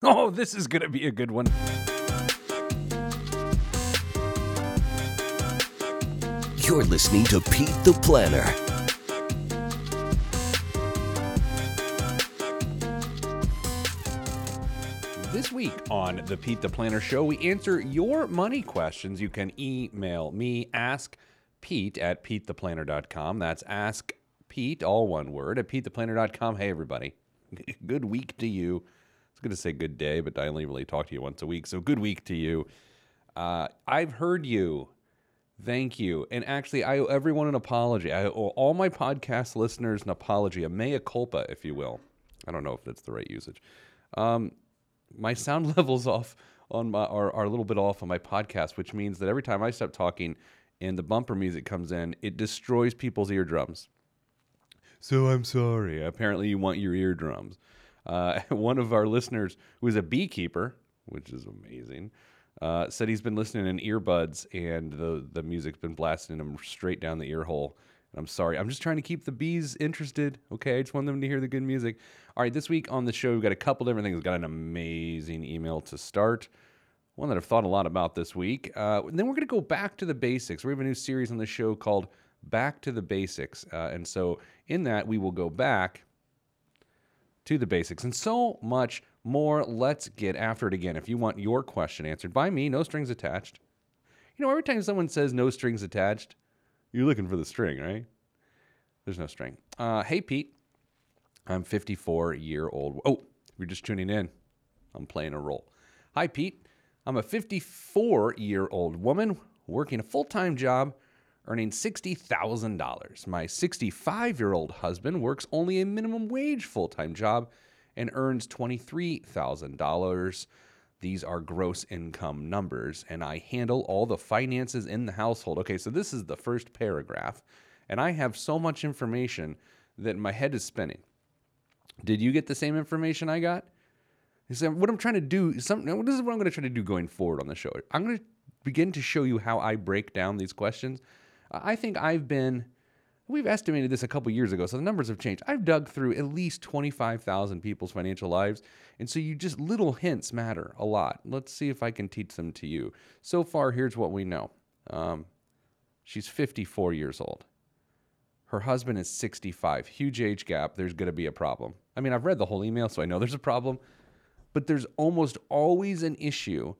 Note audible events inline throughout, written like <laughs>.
<laughs> Oh, this is going to be a good one. You're listening to Pete the Planner. This week on the Pete the Planner Show, we answer your money questions. You can email me, ask Pete at PeteThePlanner.com. That's ask Pete, all one word, at PeteThePlanner.com. Hey, everybody. <laughs> Good week to you. Was going to say good day, but I only really talk to you once a week. So good week to you. Uh, I've heard you. Thank you. And actually, I owe everyone an apology. I owe all my podcast listeners an apology, a mea culpa, if you will. I don't know if that's the right usage. Um, my sound <laughs> levels off on my are, are a little bit off on my podcast, which means that every time I stop talking and the bumper music comes in, it destroys people's eardrums. So I'm sorry. Apparently, you want your eardrums. Uh, <laughs> one of our listeners, who is a beekeeper, which is amazing, uh, said he's been listening in earbuds and the the music's been blasting him straight down the ear hole. And I'm sorry. I'm just trying to keep the bees interested. Okay, I just want them to hear the good music. All right, this week on the show, we've got a couple different things. We've got an amazing email to start. One that I've thought a lot about this week. Uh, then we're going to go back to the basics. We have a new series on the show called Back to the Basics. Uh, and so in that, we will go back to the basics and so much more. Let's get after it again. If you want your question answered by me, no strings attached. You know, every time someone says no strings attached, you're looking for the string, right? There's no string. Uh, hey, Pete. I'm 54 year old. Oh, you're just tuning in. I'm playing a role. Hi, Pete. I'm a 54 year old woman working a full time job earning $60,000. My 65 year old husband works only a minimum wage full time job and earns $23,000. These are gross income numbers, and I handle all the finances in the household. Okay, so this is the first paragraph, and I have so much information that my head is spinning. Did you get the same information I got? So what I'm trying to do, some, this is what I'm going to try to do going forward on the show. I'm going to begin to show you how I break down these questions. I think I've been, we've estimated this a couple years ago, so the numbers have changed. I've dug through at least 25,000 people's financial lives, and so you just little hints matter a lot. Let's see if I can teach them to you. So far, here's what we know. Um, she's 54 years old. Her husband is 65. Huge age gap. There's going to be a problem. I mean, I've read the whole email, so I know there's a problem, but there's almost always an issue,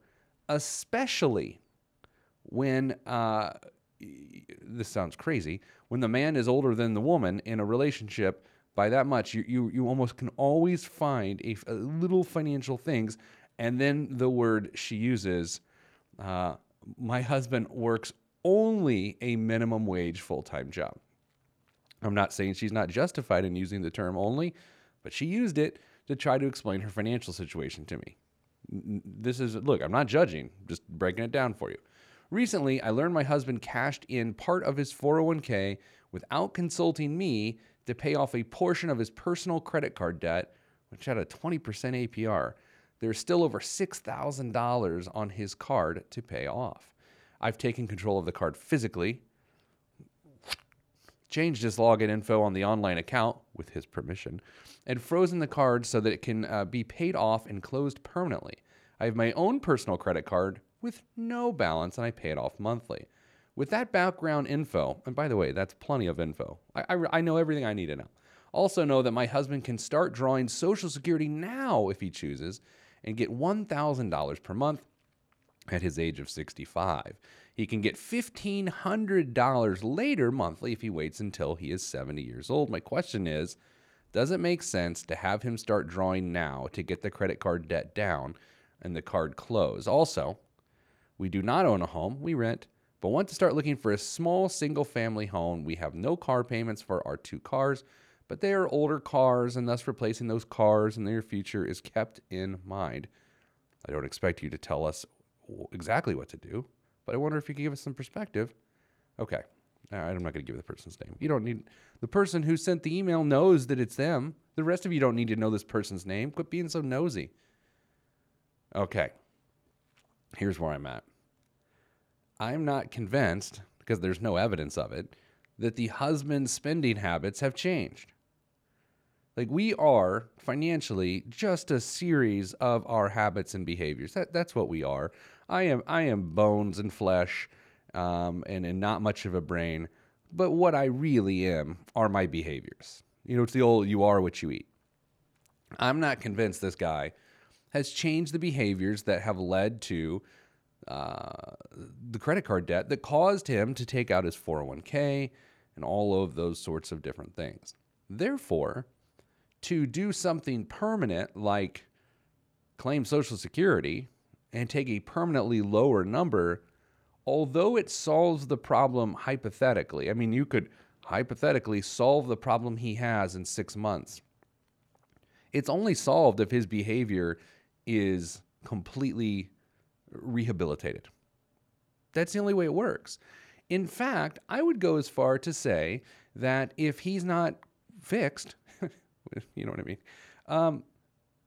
especially when uh, this sounds crazy. When the man is older than the woman in a relationship by that much you you, you almost can always find a, a little financial things. And then the word she uses uh, my husband works only a minimum wage full-time job. I'm not saying she's not justified in using the term only but she used it to try to explain her financial situation to me. This is look i'm not judging just breaking it down for you Recently, I learned my husband cashed in part of his 401k without consulting me to pay off a portion of his personal credit card debt, which had a 20% APR. There's still over $6,000 on his card to pay off. I've taken control of the card physically, changed his login info on the online account with his permission, and frozen the card so that it can uh, be paid off and closed permanently. I have my own personal credit card with no balance and I pay it off monthly. With that background info, and by the way, that's plenty of info, I, I, I know everything I need to know. Also, know that my husband can start drawing Social Security now if he chooses and get $1,000 per month at his age of 65. He can get $1,500 later monthly if he waits until he is 70 years old. My question is Does it make sense to have him start drawing now to get the credit card debt down and the card close? Also, we do not own a home, we rent, but want to start looking for a small single family home. We have no car payments for our two cars, but they are older cars, and thus replacing those cars in the near future is kept in mind. I don't expect you to tell us exactly what to do, but I wonder if you could give us some perspective. Okay. Uh, I'm not going to give the person's name. You don't need the person who sent the email knows that it's them. The rest of you don't need to know this person's name. Quit being so nosy. Okay. Here's where I'm at. I'm not convinced, because there's no evidence of it, that the husband's spending habits have changed. Like we are financially just a series of our habits and behaviors. That that's what we are. I am I am bones and flesh, um, and and not much of a brain. But what I really am are my behaviors. You know, it's the old "you are what you eat." I'm not convinced this guy has changed the behaviors that have led to the credit card debt that caused him to take out his 401k and all of those sorts of different things. Therefore, to do something permanent like claim Social Security and take a permanently lower number, although it solves the problem hypothetically, I mean, you could hypothetically solve the problem he has in six months. It's only solved if his behavior is completely rehabilitated. That's the only way it works. In fact, I would go as far to say that if he's not fixed, <laughs> you know what I mean, um,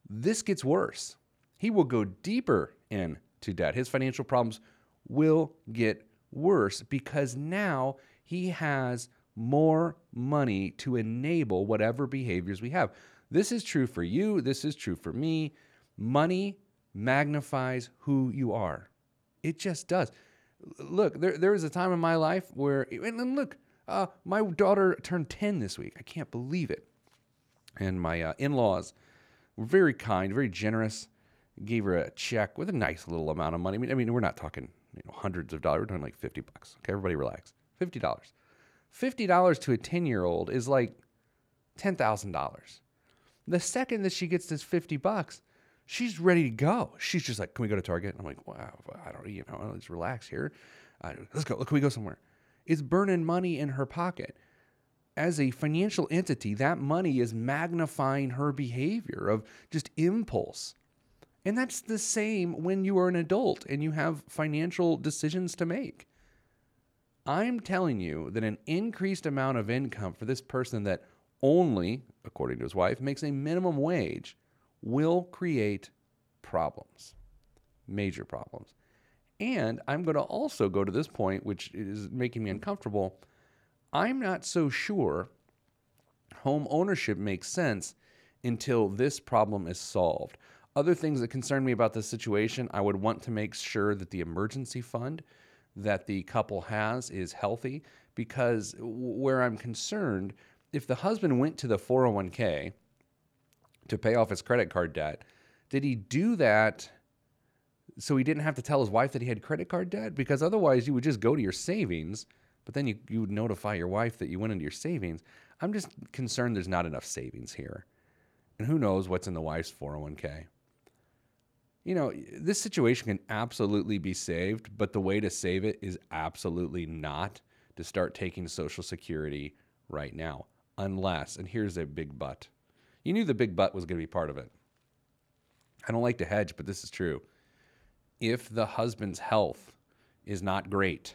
this gets worse. He will go deeper into debt. His financial problems will get worse because now he has more money to enable whatever behaviors we have. This is true for you. This is true for me. Money magnifies who you are. It just does. Look, there, there was a time in my life where, and look, uh, my daughter turned 10 this week. I can't believe it. And my uh, in laws were very kind, very generous, gave her a check with a nice little amount of money. I mean, I mean we're not talking you know, hundreds of dollars, we're talking like 50 bucks. Okay, everybody relax. $50. $50 to a 10 year old is like $10,000. The second that she gets this 50 bucks, she's ready to go. She's just like, can we go to Target? I'm like, wow, I don't, you know, let's relax here. Uh, let's go. Can we go somewhere? It's burning money in her pocket. As a financial entity, that money is magnifying her behavior of just impulse. And that's the same when you are an adult and you have financial decisions to make. I'm telling you that an increased amount of income for this person that only, according to his wife, makes a minimum wage will create problems, major problems. And I'm going to also go to this point, which is making me uncomfortable. I'm not so sure home ownership makes sense until this problem is solved. Other things that concern me about this situation, I would want to make sure that the emergency fund that the couple has is healthy because where I'm concerned, if the husband went to the 401k to pay off his credit card debt. Did he do that so he didn't have to tell his wife that he had credit card debt? Because otherwise, you would just go to your savings, but then you, you would notify your wife that you went into your savings. I'm just concerned there's not enough savings here. And who knows what's in the wife's 401k. You know, this situation can absolutely be saved, but the way to save it is absolutely not to start taking Social Security right now. Unless, and here's a big but you knew the big butt was going to be part of it. I don't like to hedge, but this is true. If the husband's health is not great,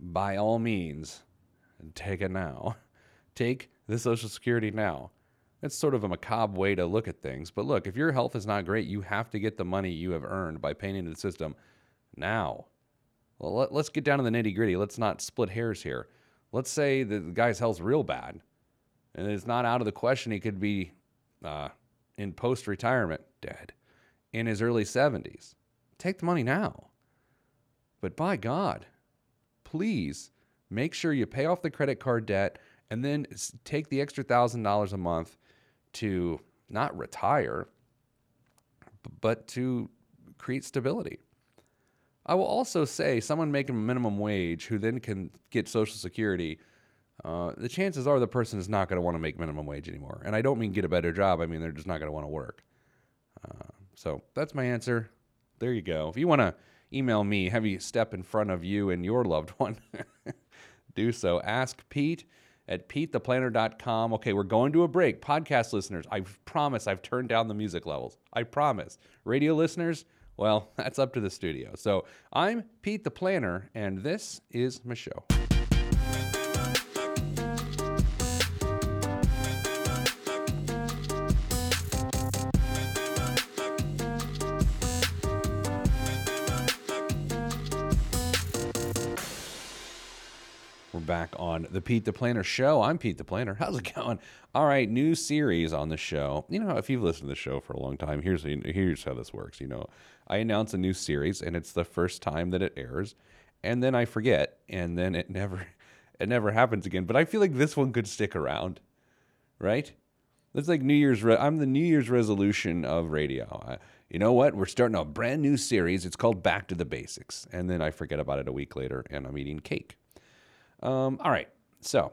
by all means, take it now. <laughs> Take the Social Security now. It's sort of a macabre way to look at things. But look, if your health is not great, you have to get the money you have earned by paying into the system now. Well, let, us get down to the nitty gritty. Let's not split hairs here. Let's say the guy's health's real bad and it's not out of the question he could be uh, in post retirement dead in his early 70s. Take the money now. But by God, please make sure you pay off the credit card debt and then take the extra thousand dollars a month to not retire, but to create stability. I will also say someone making minimum wage who then can get Social Security uh, the chances are the person is not going to want to make minimum wage anymore. And I don't mean get a better job. I mean they're just not going to want to work. Uh, so that's my answer. There you go. If you want to email me, have you step in front of you and your loved <laughs> one, do so. Ask Pete at PeteThePlanner.com. Okay, we're going to a break. Podcast listeners, I promise I've turned down the music levels. I promise. Radio listeners, well, <laughs> that's up to the studio. So I'm Pete the Planner, and this is my show. Back on the Pete the Planner show. I'm Pete the Planner. How's it going? All right, new series on the show. You know, if you've listened to the show for a long time, here's here's how this works. You know, I announce a new series, and it's the first time that it airs, and then I forget, and then it never <laughs> it never happens again. But I feel like this one could stick around, right? That's like New Year's. Re- I'm the New Year's resolution of radio. I, you know what? We're starting a brand new series. It's called Back to the Basics, and then I forget about it a week later, and I'm eating cake. Um, all right, so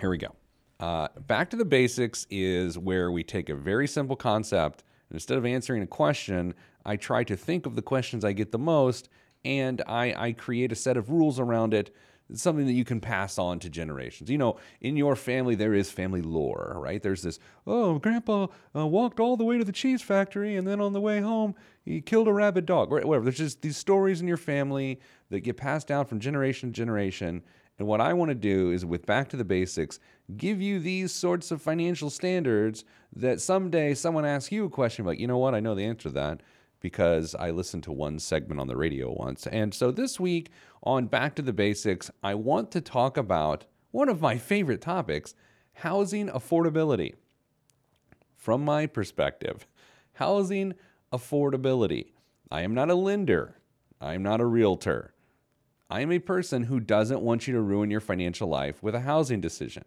here we go. Uh, back to the basics is where we take a very simple concept, and instead of answering a question, I try to think of the questions I get the most, and I, I create a set of rules around it it's something that you can pass on to generations. You know, in your family, there is family lore, right? There's this, oh, grandpa uh, walked all the way to the cheese factory and then on the way home, he killed a rabid dog, or whatever. There's just these stories in your family that get passed down from generation to generation. And what I want to do is, with Back to the Basics, give you these sorts of financial standards that someday someone asks you a question like, you know what, I know the answer to that because I listened to one segment on the radio once. And so this week on Back to the Basics, I want to talk about one of my favorite topics housing affordability. From my perspective, housing affordability. I am not a lender, I am not a realtor. I am a person who doesn't want you to ruin your financial life with a housing decision.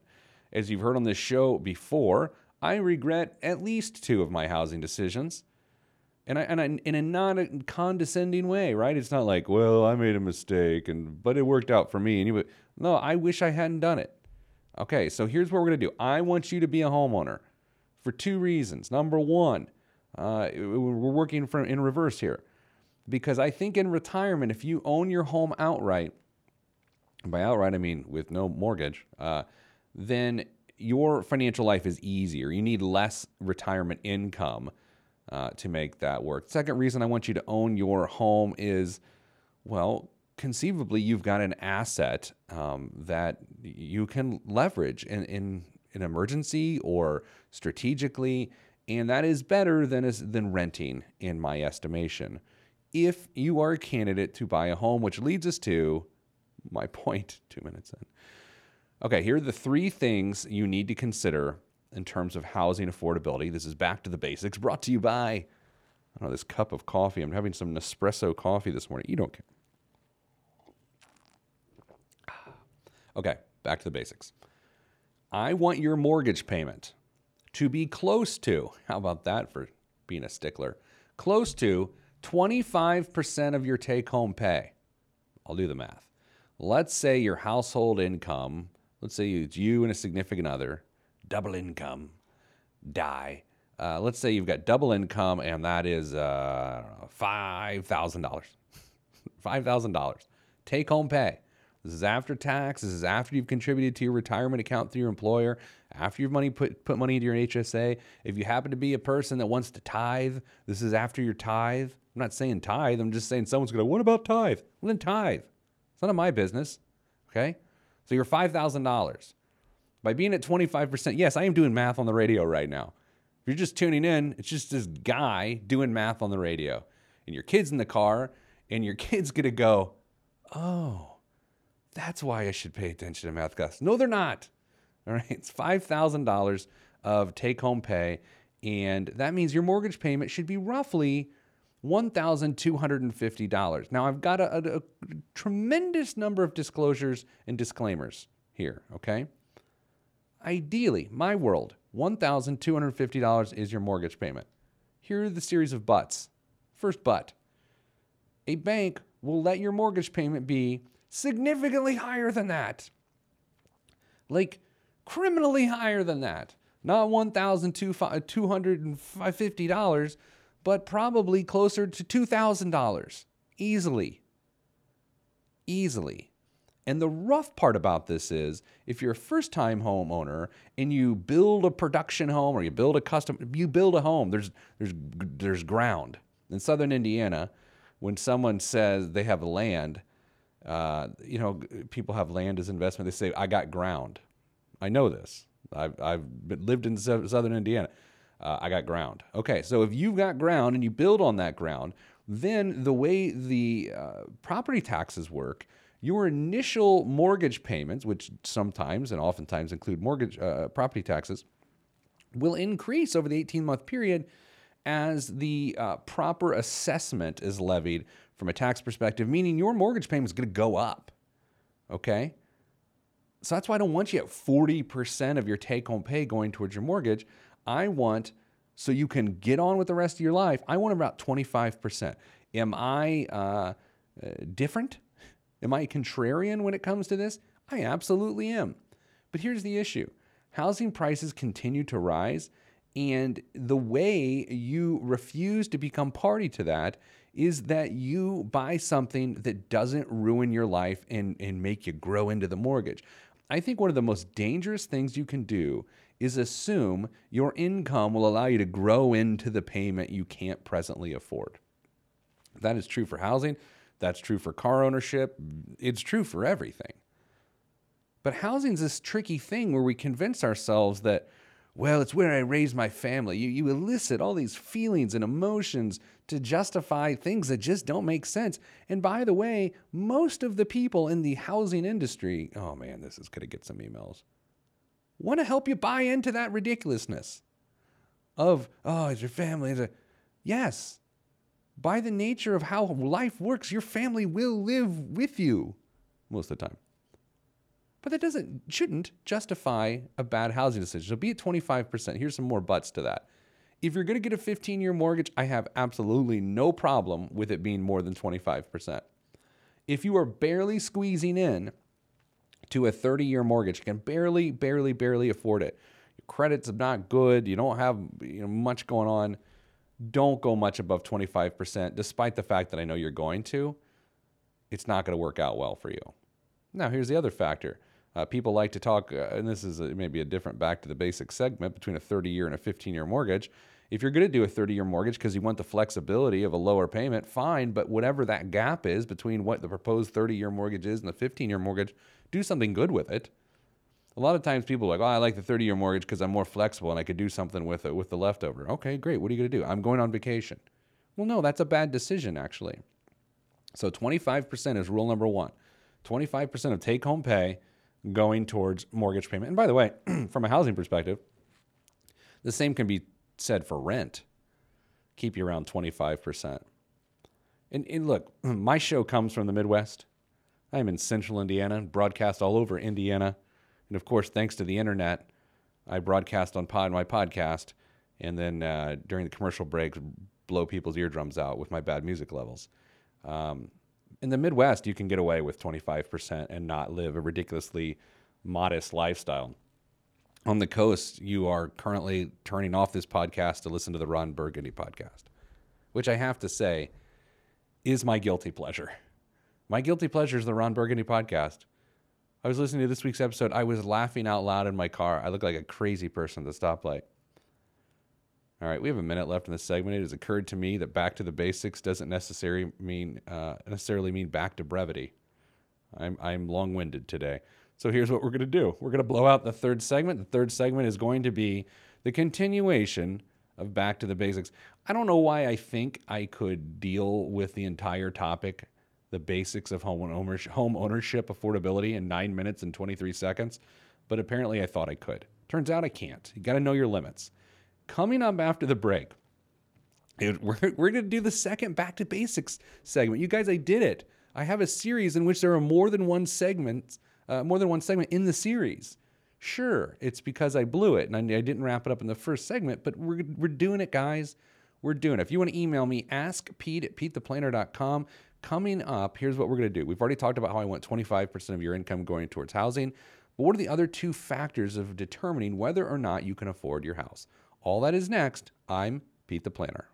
As you've heard on this show before, I regret at least two of my housing decisions and I, and I, in a non condescending way, right? It's not like, well, I made a mistake, and but it worked out for me. And you, no, I wish I hadn't done it. Okay, so here's what we're gonna do. I want you to be a homeowner for two reasons. Number one, uh, we're working from in reverse here, because I think in retirement, if you own your home outright, by outright I mean with no mortgage, uh, then your financial life is easier. You need less retirement income uh, to make that work. Second reason I want you to own your home is, well, conceivably you've got an asset um, that you can leverage in, in an emergency or strategically, and that is better than than renting, in my estimation. If you are a candidate to buy a home, which leads us to my <laughs> point two minutes in. Okay, here are the three things you need to consider in terms of housing affordability. This is back to the basics, brought to you by, I know, this cup of coffee. I'm having some Nespresso coffee this morning. You don't care. Ah. Okay, back to the basics. I want your mortgage payment to be close to, how about that for being a stickler? Close to 25% of your take home pay. I'll do the math. Let's say your household income, let's say it's you and a significant other, double income, die. Uh, let's say you've got double income and that is uh, $5,000. <laughs> $5,000. Take home pay. This is after tax. This is after you've contributed to your retirement account through your employer, after you've money put, put money into your HSA. If you happen to be a person that wants to tithe, this is after your tithe. I'm not saying tithe. I'm just saying someone's going to, what about tithe? Well, then tithe. It's none of my business. Okay? So you're $5,000. By being at 25%, yes, I am doing math on the radio right now. If you're just tuning in, it's just this guy doing math on the radio. And your kid's in the car, and your <laughs> kid's gonna go, Oh, that's why I should pay attention to math class. No, they're not. All right, it's $5,000 of take home pay. And that means your mortgage payment should be roughly $1,250. Now, I've got a, a, a tremendous number of disclosures and disclaimers here, okay? Ideally, my world, $1,250 is your mortgage payment. Here are the series of buts. First but a bank will let your mortgage payment be significantly higher than that. Like criminally higher than that. Not $1,250, but probably closer to $2,000. Easily. Easily. And the rough part about this is if you're a first time homeowner and you build a production home or you build a custom, you build a home, there's, there's, there's ground. In southern Indiana, when someone says they have land, uh, you know, people have land as investment. They say, I got ground. I know this. I've, I've lived in southern Indiana. Uh, I got ground. Okay, so if you've got ground and you build on that ground, then the way the uh, property taxes work your initial mortgage payments, which sometimes and oftentimes include mortgage uh, property taxes, will increase over the 18 month period as the uh, proper assessment is levied from a tax perspective, meaning your mortgage payment is going to go up. Okay? So that's why I don't want you at 40% of your take home pay going towards your mortgage. I want, so you can get on with the rest of your life, I want about 25%. Am I uh, uh, different? Am I contrarian when it comes to this? I absolutely am. But here's the issue housing prices continue to rise, and the way you refuse to become party to that is that you buy something that doesn't ruin your life and, and make you grow into the mortgage. I think one of the most dangerous things you can do is assume your income will allow you to grow into the payment you can't presently afford. That is true for housing. That's true for car ownership. It's true for everything. But housing's this tricky thing where we convince ourselves that, well, it's where I raised my family. You, you elicit all these feelings and emotions to justify things that just don't make sense. And by the way, most of the people in the housing industry, oh man, this is going to get some emails, want to help you buy into that ridiculousness of, oh, it's your family. It's a, yes, by the nature of how life works, your family will live with you most of the time. But that doesn't shouldn't justify a bad housing decision. So be at 25%. Here's some more buts to that. If you're going to get a 15-year mortgage, I have absolutely no problem with it being more than 25%. If you are barely squeezing in to a 30-year mortgage, can barely barely barely afford it. Your credit's not good, you don't have you know, much going on, don't go much above 25% despite the fact that I know you're going to. It's not going to work out well for you. Now, here's the other factor uh, people like to talk, uh, and this is a, maybe a different back to the basic segment between a 30 year and a 15 year mortgage. If you're going to do a 30 year mortgage because you want the flexibility of a lower payment, fine, but whatever that gap is between what the proposed 30 year mortgage is and the 15 year mortgage, do something good with it. A lot of times people are like, oh, I like the 30 year mortgage because I'm more flexible and I could do something with it with the leftover. Okay, great. What are you going to do? I'm going on vacation. Well, no, that's a bad decision, actually. So 25% is rule number one 25% of take home pay going towards mortgage payment. And by the way, <clears throat> from a housing perspective, the same can be said for rent. Keep you around 25%. And, and look, <clears throat> my show comes from the Midwest. I'm in central Indiana, broadcast all over Indiana. And of course, thanks to the internet, I broadcast on pod my podcast, and then uh, during the commercial breaks, blow people's eardrums out with my bad music levels. Um, in the Midwest, you can get away with 25% and not live a ridiculously modest lifestyle. On the coast, you are currently turning off this podcast to listen to the Ron Burgundy podcast, which I have to say is my guilty pleasure. My guilty pleasure is the Ron Burgundy podcast. I was listening to this week's episode. I was laughing out loud in my car. I look like a crazy person at the stoplight. All right, we have a minute left in this segment. It has occurred to me that back to the basics doesn't necessarily mean uh, necessarily mean back to brevity. I'm I'm long-winded today. So here's what we're going to do. We're going to blow out the third segment. The third segment is going to be the continuation of back to the basics. I don't know why I think I could deal with the entire topic, the basics of home ownership, home ownership affordability in 9 minutes and 23 seconds, but apparently I thought I could. Turns out I can't. You got to know your limits coming up after the break, it, <laughs> we're, we're going to do the second back to basics segment. You guys, I did it. I have a series in which there are more than one segment, uh, more than one segment in the series. Sure, it's because I blew it and I, I didn't wrap it up in the first segment, but we're, we're doing it, guys. We're doing it. If you want to email me, ask Pete at PeteThePlanner.com. Coming up, here's what we're going to do. We've already talked about how I want 25% of your income going towards housing. But what are the other two factors of determining whether or not you can afford your house? All that is next. I'm Pete the Planner.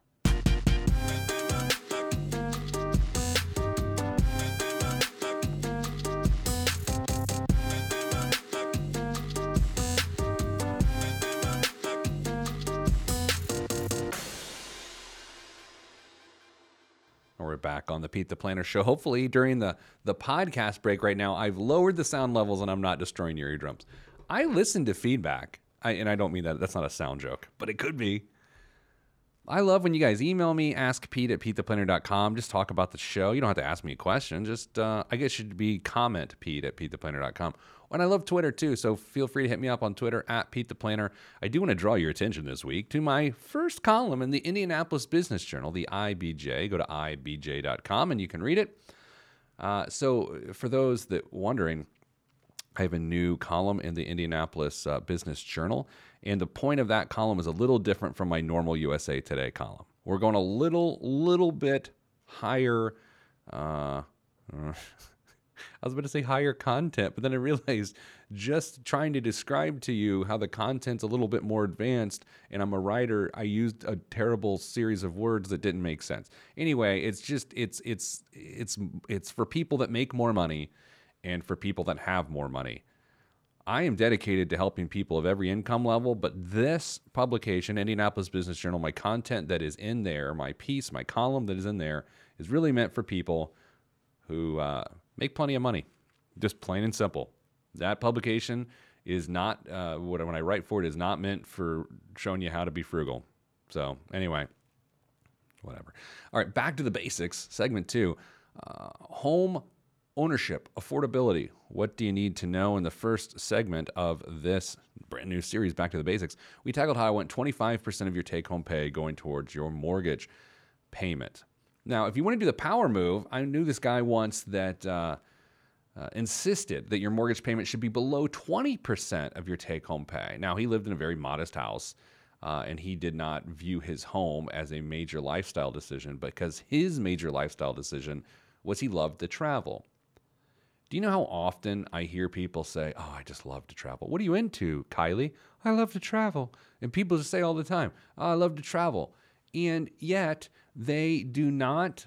Back on the Pete the Planner show. Hopefully, during the the podcast break right now, I've lowered the sound levels and I'm not destroying your eardrums. I listen to feedback I, and I don't mean that. That's not a sound joke, but it could be. I love when you guys email me, ask Pete at PeteThePlanner.com. Just talk about the show. You don't have to ask me a question. Just, uh, I guess, should be comment Pete at PeteThePlanner.com. And I love Twitter too, so feel free to hit me up on Twitter at Pete the Planner. I do want to draw your attention this week to my first column in the Indianapolis Business Journal, the IBJ. Go to ibj.com and you can read it. Uh, so, for those that wondering, I have a new column in the Indianapolis uh, Business Journal, and the point of that column is a little different from my normal USA Today column. We're going a little, little bit higher. Uh, <laughs> I was about to say higher content, but then I realized just trying to describe to you how the content's a little bit more advanced, and I'm a writer, I used a terrible series of words that didn't make sense. Anyway, it's just it's it's it's it's for people that make more money and for people that have more money. I am dedicated to helping people of every income level, but this publication, Indianapolis Business Journal, my content that is in there, my piece, my column that is in there, is really meant for people who uh, make plenty of money. Just plain and simple. That publication is not uh, what when I write for it is not meant for showing you how to be frugal. So anyway, whatever. All right, back to the basics. Segment two: uh, home ownership, affordability. What do you need to know in the first segment of this brand new series, Back to the Basics? We tackled how I want 25% of your take home pay going towards your mortgage payment. Now, if you want to do the power move, I knew this guy once that uh, uh, insisted that your mortgage payment should be below 20% of your take home pay. Now, he lived in a very modest house. Uh, and he did not view his home as a major lifestyle decision because his major lifestyle decision was he loved to travel. Do you know how often I hear people say, Oh, I just love to travel? What are you into, Kylie? I love to travel. And people just say all the time, oh, I love to travel. And yet they do not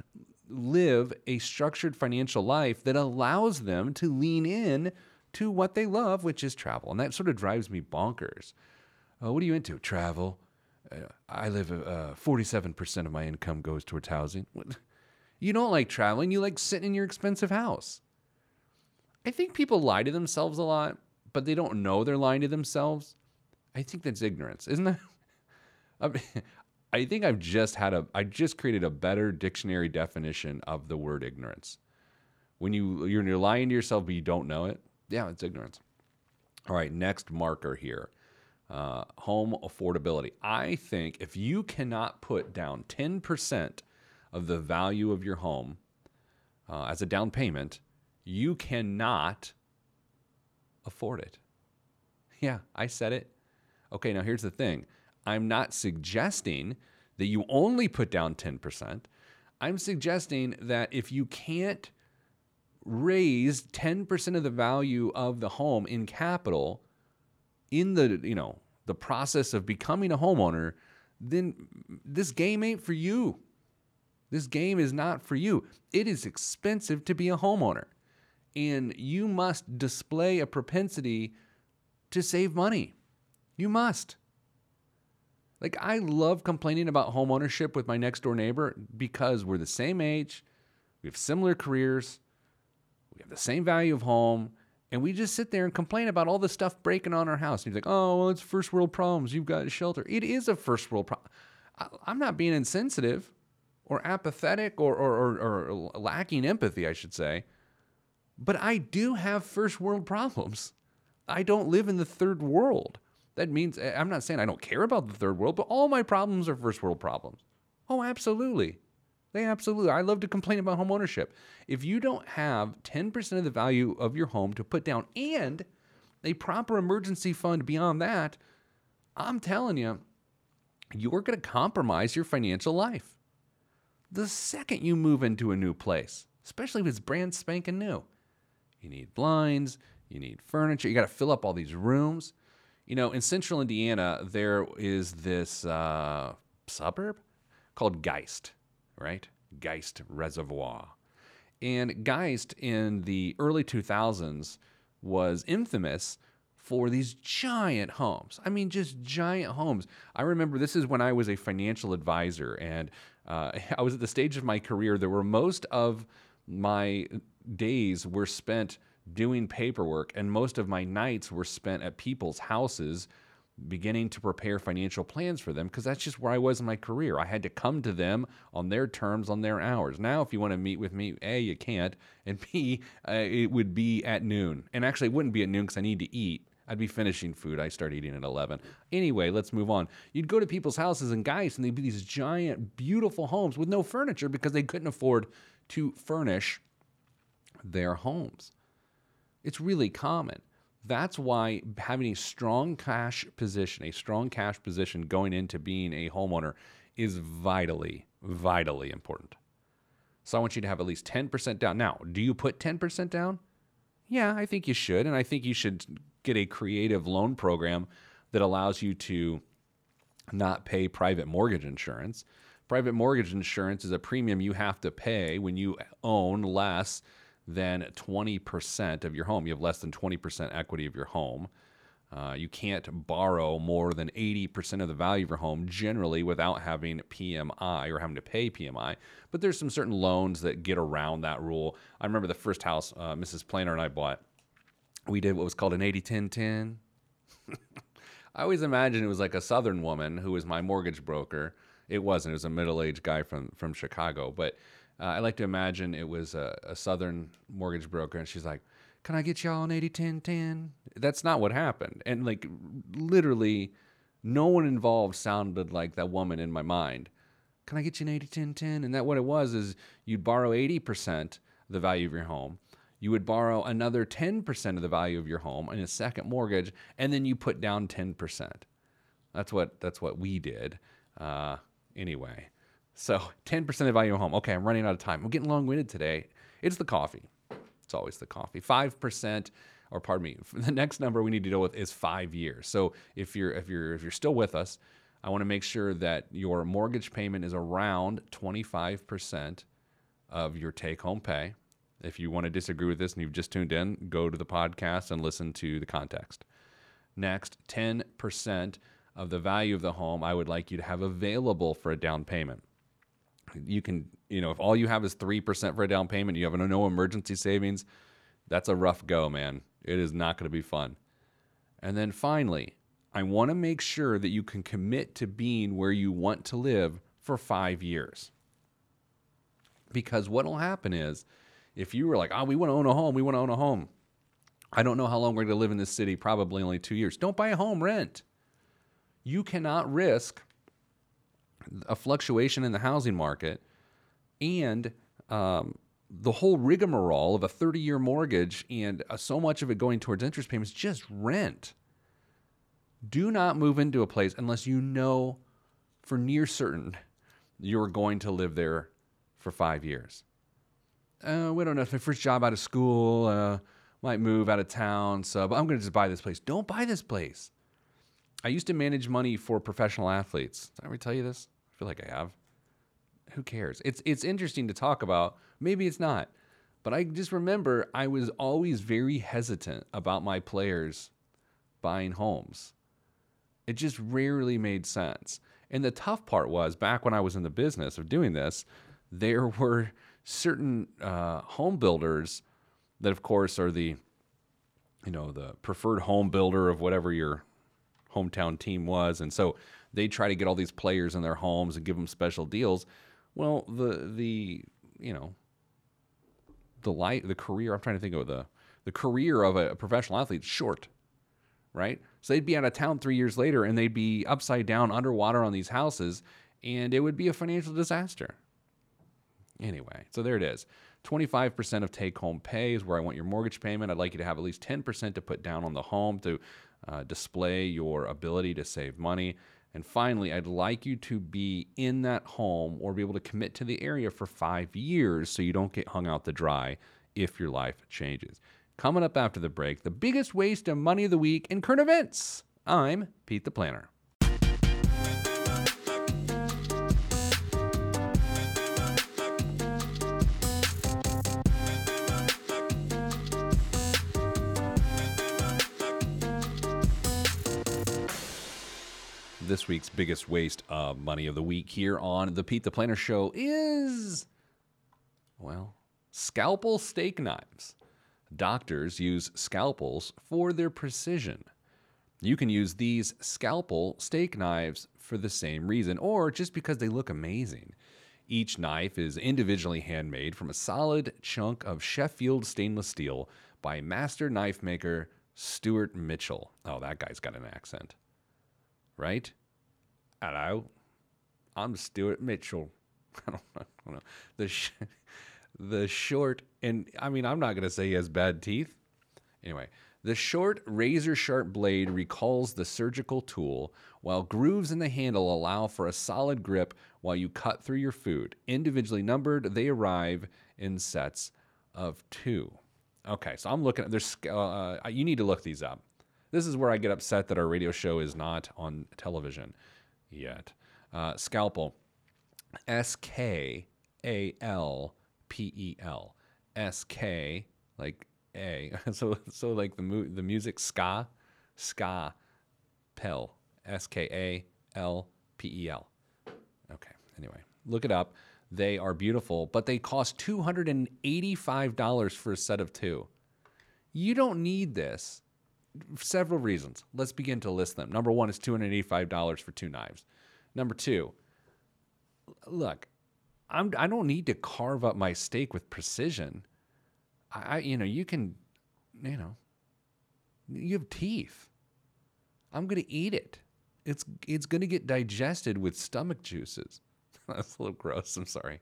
live a structured financial life that allows them to lean in to what they love, which is travel. And that sort of drives me bonkers. Uh, what are you into? Travel. Uh, I live, uh, 47% of my income goes towards housing. You don't like traveling, you like sitting in your expensive house. I think people lie to themselves a lot, but they don't know they're lying to themselves. I think that's ignorance, isn't that? <laughs> <laughs> I think I've just had a I just created a better dictionary definition of the word ignorance. When you you're, you're lying to yourself but you don't know it, yeah, it's ignorance. All right, next marker here. Uh, home affordability. I think if you cannot put down 10% of the value of your home uh, as a down payment, you cannot afford it. Yeah, I said it. Okay, now here's the thing I'm not suggesting that you only put down 10%. I'm suggesting that if you can't raise 10% of the value of the home in capital in the, you know, the process of becoming a homeowner, then this game ain't for you. This game is not for you. It is expensive to be a homeowner and you must display a propensity to save money. You must. Like, I love complaining about home ownership with my next door neighbor because we're the same age, we have similar careers, we have the same value of home, and we just sit there and complain about all the stuff breaking on our house. And he's like, oh, well, it's first world problems. You've got a shelter. It is a first world problem. I'm not being insensitive or apathetic or, or, or, or lacking empathy, I should say. But I do have first world problems. I don't live in the third world. That means eh, I'm not saying I don't care about the third world, but all my problems are first world problems. Oh, absolutely. They absolutely. I love to complain about home ownership. If you don't have 10% of the value of your home to put down and a proper emergency fund beyond that, I'm telling you, you're going to compromise your financial life. The second you move into a new place, especially if it's brand spanking new, you need blinds, you need furniture, you got to fill up all these rooms. You know, in central Indiana, there is this uh, suburb called Geist, right? Geist Reservoir. And Geist in the early 2000s was infamous for these giant homes. I mean, just giant homes. I remember this is when I was a financial advisor and uh, <laughs> I was at the stage of my career that where most of my days were spent doing paperwork, and most of my nights were spent at people's houses beginning to prepare financial plans for them because that's just where I was in my career. I had to come to them on their terms, on their hours. Now, if you want to meet with me, A, you can't, and B, uh, it would be at noon. And actually, it wouldn't be at noon because I need to eat. I'd be finishing food. I start eating at 11. Anyway, let's move on. You'd go to people's houses in Geist, and they'd be these giant, beautiful homes with no furniture because they couldn't afford to furnish their homes. It's really common. That's why having a strong cash position, a strong cash position going into being a homeowner is vitally, vitally important. So I want you to have at least 10% down. Now, do you put 10% down? Yeah, I think you should. And I think you should get a creative loan program that allows you to not pay private mortgage insurance. Private mortgage insurance is a premium you have to pay when you own less than 20% of your home. You have less than 20% equity of your home. Uh, you can't borrow more than 80% of the value of your home generally without having PMI or having to pay PMI. But there's some certain loans that get around that rule. I remember the first house uh, Mrs. Planner and I bought, we did what was called an 80 10 10. <laughs> I always imagine it was like a Southern woman who was my mortgage broker. It wasn't, it was a middle aged guy from, from Chicago. But uh, I like to imagine it was a, a, Southern mortgage broker, and she's like, "Can I get y'all an 80 10 10?" That's not what happened, and like literally, no one involved sounded like that woman in my mind. Can I get you an 80 10 10? And that what it was is you'd borrow 80% the value of your home. You would borrow another 10% of the value of your home in a second mortgage, and then you put down 10%. That's what that's what we did. Uh, anyway. So <laughs> 10% of value home. Okay, I'm running out of time. I'm getting long winded today. It's the coffee. It's always the coffee. 5%, or pardon me, <laughs> the next number we need to deal with is five years. So if you're if you're if you're still with us, I want to make sure that your mortgage payment is around 25% of your take home pay. If you want to disagree with this and you've just tuned in, go to the podcast and listen to the context. Next, 10% of the value of the home I would like you to have available for a down payment you can, you know, if all you have is 3% for a down payment, you have no emergency savings, that's a rough go, man. It is not going to be fun. And then finally, I want to make sure that you can commit to being where you want to live for five years. Because what will happen is if you were like, oh, we want to own a home, we want to own a home. I don't know how long we're going to live in this city, probably only two years. Don't buy a home, rent. You cannot risk a fluctuation in the housing market and um, the whole rigmarole of a 30 year mortgage and uh, so much of it going towards interest payments, just rent. Do not move into a place unless you know for near certain you're going to live there for five years. Uh, we don't know. It's my first job out of school. Uh, might move out of town. So, but I'm going to just buy this place. Don't buy this place. I used to manage money for professional athletes. Did I ever tell you this? I feel like I have. Who cares? It's it's interesting to talk about. Maybe it's not. But I just remember I was always very hesitant about my players buying homes. It just rarely made sense. And the tough part was back when I was in the business of doing this, there <laughs> were certain uh, home builders that, of course, are the you know the preferred home builder of whatever your hometown team was, and so they try to get all these players in their homes and give them special deals. Well, the the you know the light the career I'm trying to think of the the career of a, professional athlete is short, right? So they'd be out of town three years later and they'd be upside down underwater on these houses, and it would be a financial disaster. Anyway, so there it is. 25% of take home pay is where I want your mortgage payment. I'd like you to have at least 10% to put down on the home to uh, display your ability to save money. And finally, I'd like you to be in that home or be able to commit to the area for five years so you don't get hung out to dry if your life changes. Coming up after the break, the biggest waste of money of the week in current events. I'm Pete the Planner. This week's biggest waste of money of the week here on the Pete the Planner Show is, well, scalpel steak knives. Doctors use scalpels for their precision. You can use these scalpel steak knives for the same reason, or just because they look amazing. Each knife is individually handmade from a solid chunk of Sheffield stainless steel by master knife maker Stuart Mitchell. Oh, that guy's got an accent. Right? Hello. I'm Stuart Mitchell. <laughs> I don't, know. The, sh- the short, and I mean, I'm not going to say he has bad teeth. Anyway, the short, razor sharp blade recalls the surgical tool, while grooves in the handle allow for a solid grip while you cut through your food. Individually numbered, they arrive in sets of two. Okay, so I'm looking at there's. Uh, you need to look these up. This is where I get upset that our radio show is not on television yet. Uh, Skalpel, S K A L P E L, S K like A. <laughs> So so like the mu- the music ska, ska, pel, S K A L P E L. Okay. Anyway, look it up. They are beautiful, but they cost $285 for a set of two. You don't need this. Several reasons. Let's begin to list them. Number one is $285 for two knives. Number two, look, I'm, I don't need to carve up my steak with precision. I, you know, you can, you know, you have teeth. I'm to eat it. It's, it's to get digested with stomach juices. <laughs> That's a little gross. I'm sorry.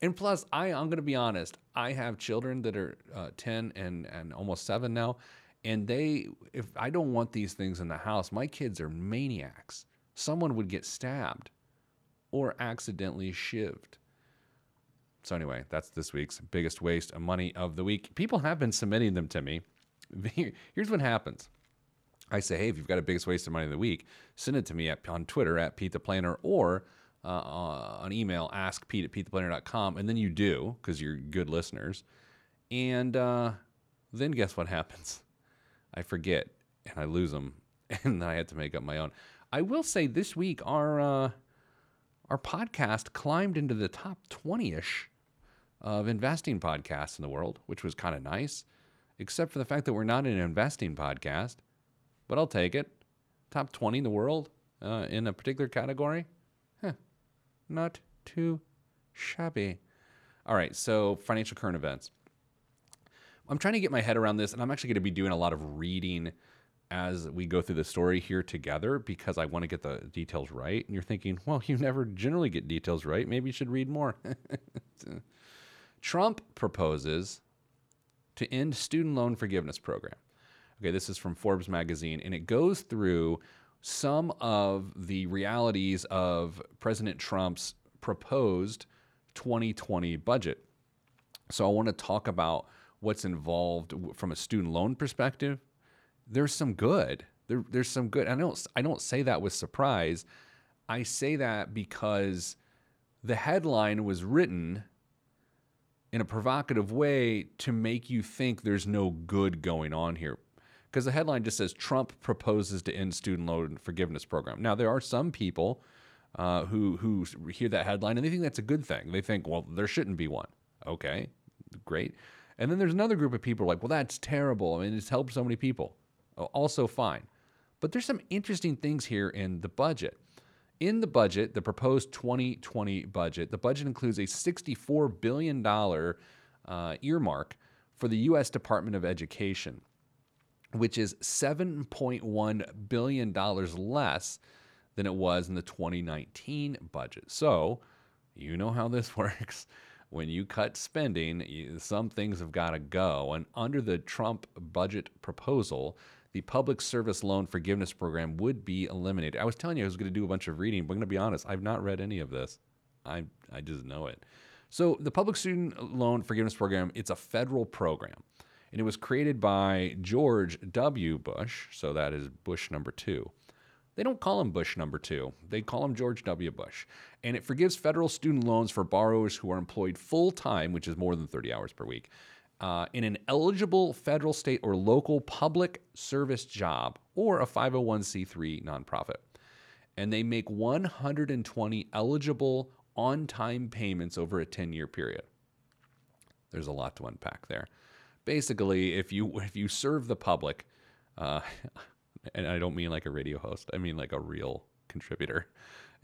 And plus, I, I'm to be honest. I have children that are uh, 10 and, and almost seven now. And they, if I don't want these things in the house, my kids are maniacs. Someone would get stabbed or accidentally shivved. So, anyway, that's this week's biggest waste of money of the week. People have been submitting them to me. <laughs> Here's what happens I say, hey, if you've got a biggest waste of money of the week, send it to me at, on Twitter at Pete the Planner or uh, on email, ask Pete at PeteThePlanner.com. And then you do because you're good listeners. And uh, then guess what happens? I forget and I lose them. <laughs> And then I had to make up my own. I will say this week, our, uh, our podcast climbed into the top 20 ish of investing podcasts in the world, which was kind of nice, except for the fact that we're not an investing podcast. But I'll take it. Top 20 in the world uh, in a particular category. Huh. Not too shabby. All right, so financial current events. I'm trying to get my head around this, and I'm actually going to be doing a lot of reading as we go through the story here together because I want to get the details right. And you're thinking, well, you never generally get details right. Maybe you should read more. <laughs> Trump proposes to end student loan forgiveness program. Okay, this is from Forbes magazine, and it goes through some of the realities of President Trump's proposed 2020 budget. So I want to talk about what's involved from a student loan perspective. There's some good. There, there's some good. I don't. I don't say that with surprise. I say that because the headline was written in a provocative way to make you think there's no good going on here. Because the headline just says Trump proposes to end student loan forgiveness program. Now there are some people uh, who who hear that headline and they think that's a good thing. They think, well, there shouldn't be one. Okay, great. And then there's another group of people like, well, that's terrible. I mean, it's helped so many people. Also fine. But there's some interesting things here in the budget. In the budget, the proposed 2020 budget, the budget includes a $64 billion uh, earmark for the U.S. Department of Education, which is $7.1 billion less than it was in the 2019 budget. So, you know how this <laughs> works. When you cut spending, some things have got to go. And under the Trump budget proposal, the Public Service Loan Forgiveness Program would be eliminated. I was telling you I was going to do a bunch of reading, but I'm going to be honest, I've not read any of this. I, I just know it. So, the Public Student Loan Forgiveness Program, it's a federal program. And it was created by George W. Bush, so that is Bush number two. They don't call him Bush number two. They call him George W. Bush. And it forgives federal student loans for borrowers who are employed full time, which is more than 30 hours per week, uh, in an eligible federal, state, or local public service job or a 501c3 nonprofit. And they make 120 eligible on time payments over a 10 year period. There's a lot to unpack there. Basically, if you if you serve the public, uh, <laughs> and I don't mean like a radio host, I mean like a real contributor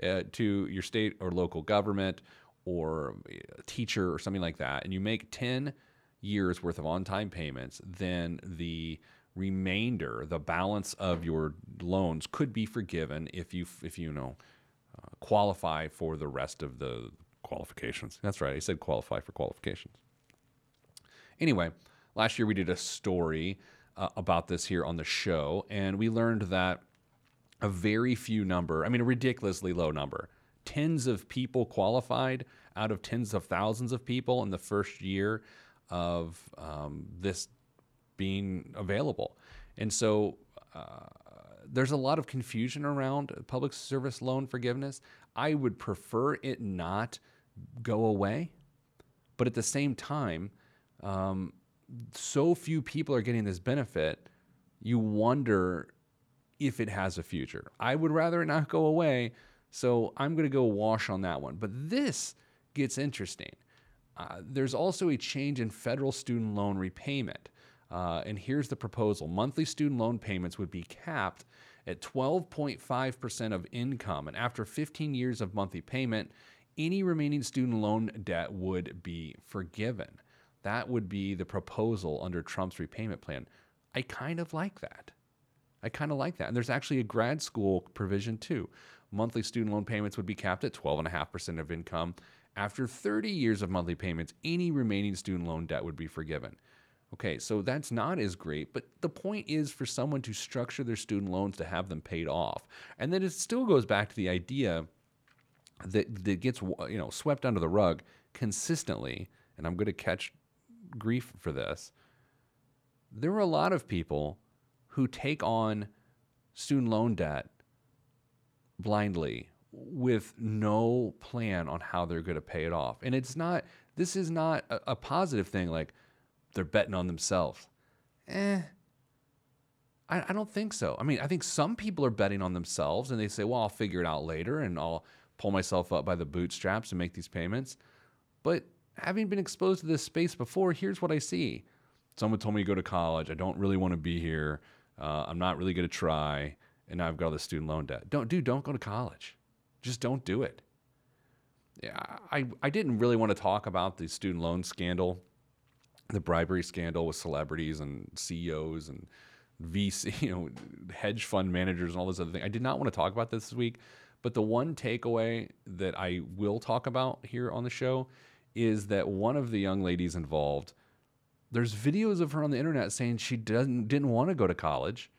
uh, to your state or local government or a teacher or something like that, and you make 10 years worth of on time payments, then the remainder, the balance of your loans could be forgiven if you, if you know, uh, qualify for the rest of the qualifications. That's right. I said qualify for qualifications. Anyway, last year we did a story uh, about this here on the show, and we learned that a very few number, I mean, a ridiculously low number, tens of people qualified out of tens of thousands of people in the first year of um, this being available. And so uh, there's a lot of confusion around public service loan forgiveness. I would prefer it not go away. But at the same time, um, so few people are getting this benefit, you wonder if it has a future. I would rather it not go away. So I'm going to go wash on that one. But this gets interesting. Uh, there's also a change in federal student loan repayment. Uh, and here's the proposal monthly student loan payments would be capped at 12.5% of income. And after 15 years of monthly payment, any remaining student loan debt would be forgiven. That would be the proposal under Trump's repayment plan. I kind of like that. I kind of like that. And there's actually a grad school provision too. Monthly student loan payments would be capped at 12.5% of income. After 30 years of monthly payments, any remaining student loan debt would be forgiven. Okay, so that's not as great, but the point is for someone to structure their student loans to have them paid off. And then it still goes back to the idea that that gets you know swept under the rug consistently, and I'm going to catch grief for this. There are a lot of people who take on student loan debt blindly with no plan on how they're going to pay it off. And it's not, this is not a, a positive thing like they're betting on themselves. Eh, I, I don't think so. I mean, I think some people are betting on themselves and they say, well, I'll figure it out later and I'll pull myself up by the bootstraps and make these payments. But having been exposed to this space before, here's what I see. Someone told me to go to college. I don't really want to be here. Uh, I'm not really going to try. And now I've got all this student loan debt. Don't, dude, don't go to college. Just don't do it. Yeah, I, I didn't really want to talk about the student loan scandal, the bribery scandal with celebrities and CEOs and VC, <laughs> you know, hedge fund managers and all this other thing. I did not want to talk about this this week, but the one takeaway that I will talk about here on the show is that one of the young ladies involved, there's videos of her on the internet saying she doesn't didn't want to go to college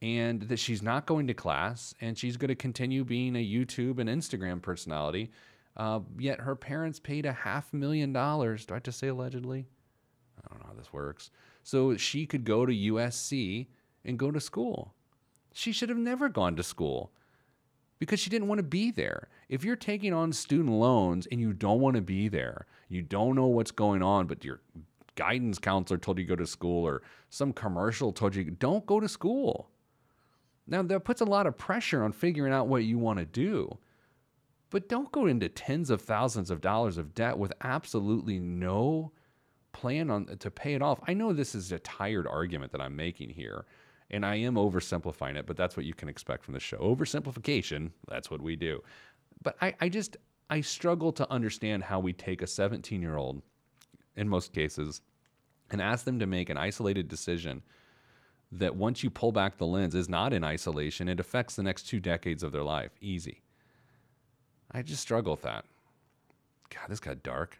and that she's not going to class and she's going to continue being a YouTube and Instagram personality. Uh, yet her parents paid a half million dollars. Do I have to say allegedly? I don't know how this works. So she could go to USC and go to school. She should have never gone to school because she didn't want to be there. If you're taking on student loans and you don't want to be there, you don't know what's going on, but your guidance counselor told you to go to school or some commercial told you don't go to school. Now that puts a lot of pressure on figuring out what you want to do. But don't go into tens of thousands of dollars of debt with absolutely no plan on to pay it off. I know this is a tired argument that I'm making here, and I am oversimplifying it, but that's what you can expect from the show. Oversimplification, that's what we do. But I, I just, I struggle to understand how we take a 17 year old, in most cases, and ask them to make an isolated decision that once you pull back the lens is not in isolation, it affects the next two decades of their life. Easy. I just struggle with that. God, this got dark.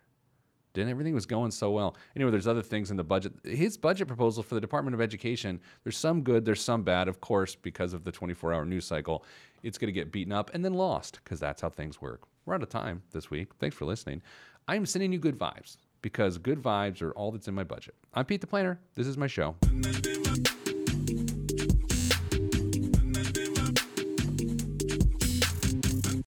Didn't everything was going so well? Anyway, there's other things in the budget. His budget proposal for the Department of Education, there's some good, there's some bad, of course, because of the 24 hour news cycle. It's going to get beaten up and then lost because that's how things work. We're out of time this week. Thanks for listening. I'm sending you good vibes because good vibes are all that's in my budget. I'm Pete the Planner. This is my show.